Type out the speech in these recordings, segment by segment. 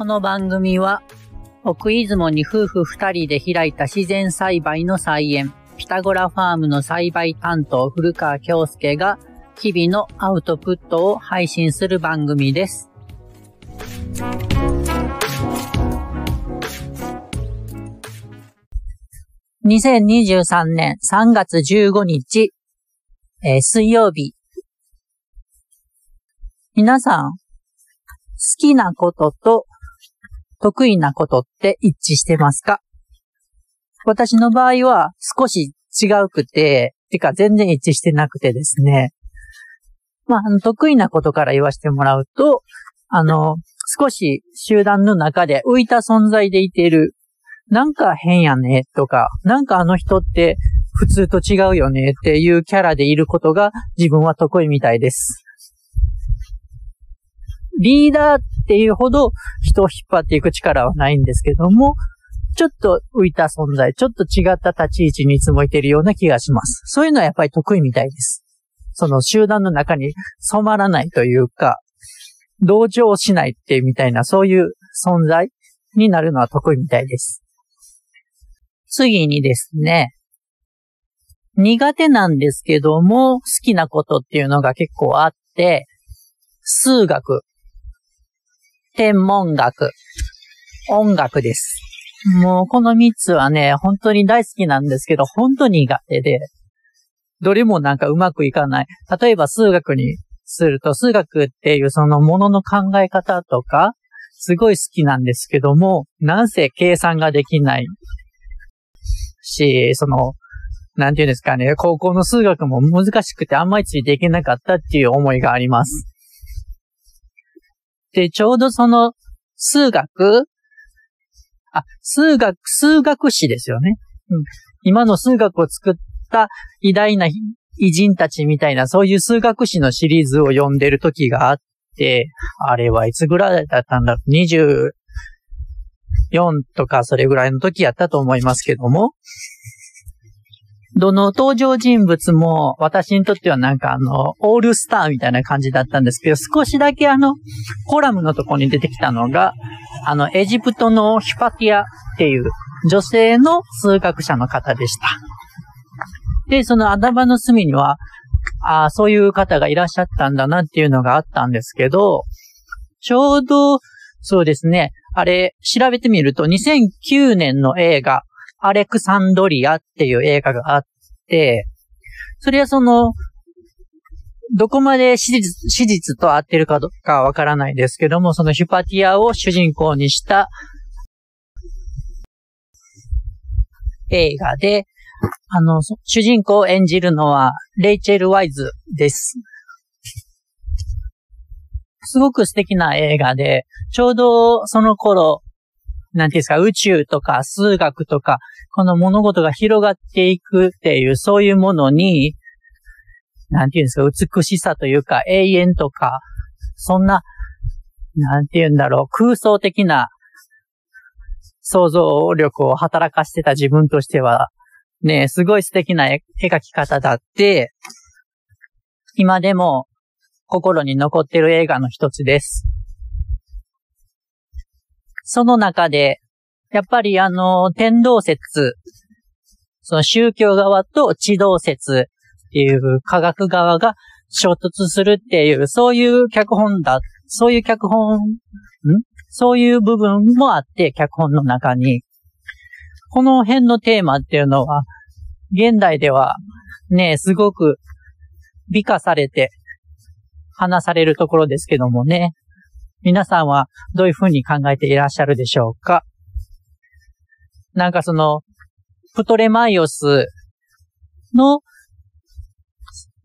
この番組は、奥出雲に夫婦二人で開いた自然栽培の菜園、ピタゴラファームの栽培担当古川京介が、日々のアウトプットを配信する番組です。2023年3月15日、えー水曜日。皆さん、好きなことと得意なことって一致してますか？私の場合は少し違うくて、てか全然一致してなくてですね。まあ、得意なことから言わせてもらうと、あの、少し集団の中で浮いた存在でいている。なんか変やねとか、なんかあの人って普通と違うよねっていうキャラでいることが自分は得意みたいです。リーダーっていうほど人を引っ張っていく力はないんですけども、ちょっと浮いた存在、ちょっと違った立ち位置にいつもいてるような気がします。そういうのはやっぱり得意みたいです。その集団の中に染まらないというか、同情しないってみたいな、そういう存在になるのは得意みたいです。次にですね、苦手なんですけども、好きなことっていうのが結構あって、数学、天文学、音楽です。もうこの三つはね、本当に大好きなんですけど、本当に苦手で、どれもなんかうまくいかない。例えば数学にすると、数学っていうそのものの考え方とか、すごい好きなんですけども、なんせ計算ができないし、その、なんていうんですかね、高校の数学も難しくてあんまりついていけなかったっていう思いがあります。で、ちょうどその数学あ、数学、数学史ですよね。うん。今の数学を作った偉大な偉人たちみたいな、そういう数学史のシリーズを読んでる時があって、あれはいつぐらいだったんだろう ?24 とかそれぐらいの時やったと思いますけども、どの登場人物も私にとってはなんかあの、オールスターみたいな感じだったんですけど、少しだけあの、コラムのとこに出てきたのが、あの、エジプトのヒパティアっていう女性の数学者の方でした。で、その頭の隅には、ああ、そういう方がいらっしゃったんだなっていうのがあったんですけど、ちょうど、そうですね、あれ、調べてみると、2009年の映画、アレクサンドリアっていう映画があって、それはその、どこまで史実史実と合ってるかどうかわからないですけども、そのヒュパティアを主人公にした映画で、あの、主人公を演じるのはレイチェル・ワイズです。すごく素敵な映画で、ちょうどその頃、なんていうんですか、宇宙とか数学とか、この物事が広がっていくっていう、そういうものに、なんていうんですか、美しさというか、永遠とか、そんな、なんていうんだろう、空想的な想像力を働かしてた自分としては、ね、すごい素敵な絵描き方だって、今でも心に残ってる映画の一つです。その中で、やっぱりあの、天動説、その宗教側と地動説っていう科学側が衝突するっていう、そういう脚本だ、そういう脚本、ん？そういう部分もあって、脚本の中に。この辺のテーマっていうのは、現代ではね、すごく美化されて話されるところですけどもね。皆さんはどういうふうに考えていらっしゃるでしょうか？なんかその、プトレマイオスの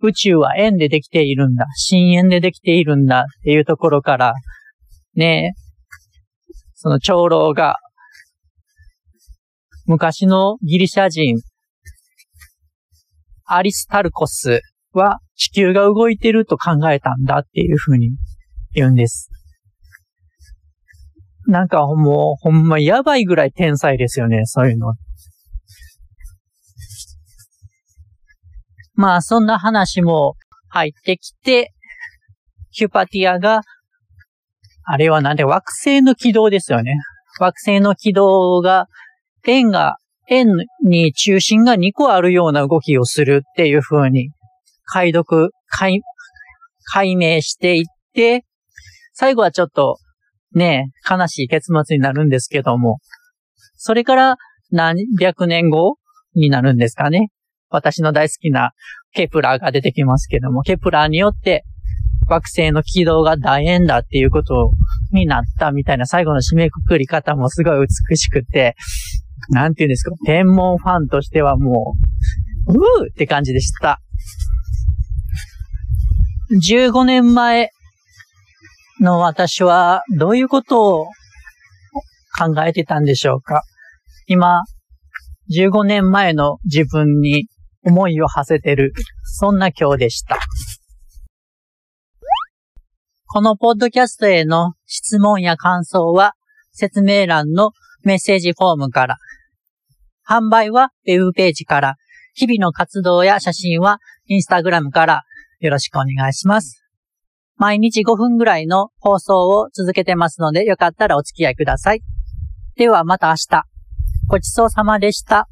宇宙は円でできているんだ。深円でできているんだっていうところから、ね、その長老が、昔のギリシャ人、アリスタルコスは地球が動いてると考えたんだっていうふうに言うんです。なんかもう、ほんまやばいぐらい天才ですよね、そういうの。まあ、そんな話も入ってきて、ヒュパティアが、あれはなんで惑星の軌道ですよね。惑星の軌道が、円が、円に中心が2個あるような動きをするっていう風に解読、解、解明していって、最後はちょっとね、悲しい結末になるんですけども、それから何百年後になるんですかね。私の大好きなケプラーが出てきますけども、ケプラーによって惑星の軌道が楕円だっていうことになったみたいな最後の締めくくり方もすごい美しくて、なんて言うんですか、天文ファンとしてはもう、うーって感じでした。15年前の私はどういうことを考えてたんでしょうか今、15年前の自分に思いを馳せてる、そんな今日でした。このポッドキャストへの質問や感想は説明欄のメッセージフォームから、販売はウェブページから、日々の活動や写真はインスタグラムからよろしくお願いします。毎日5分ぐらいの放送を続けてますので、よかったらお付き合いください。ではまた明日。ごちそうさまでした。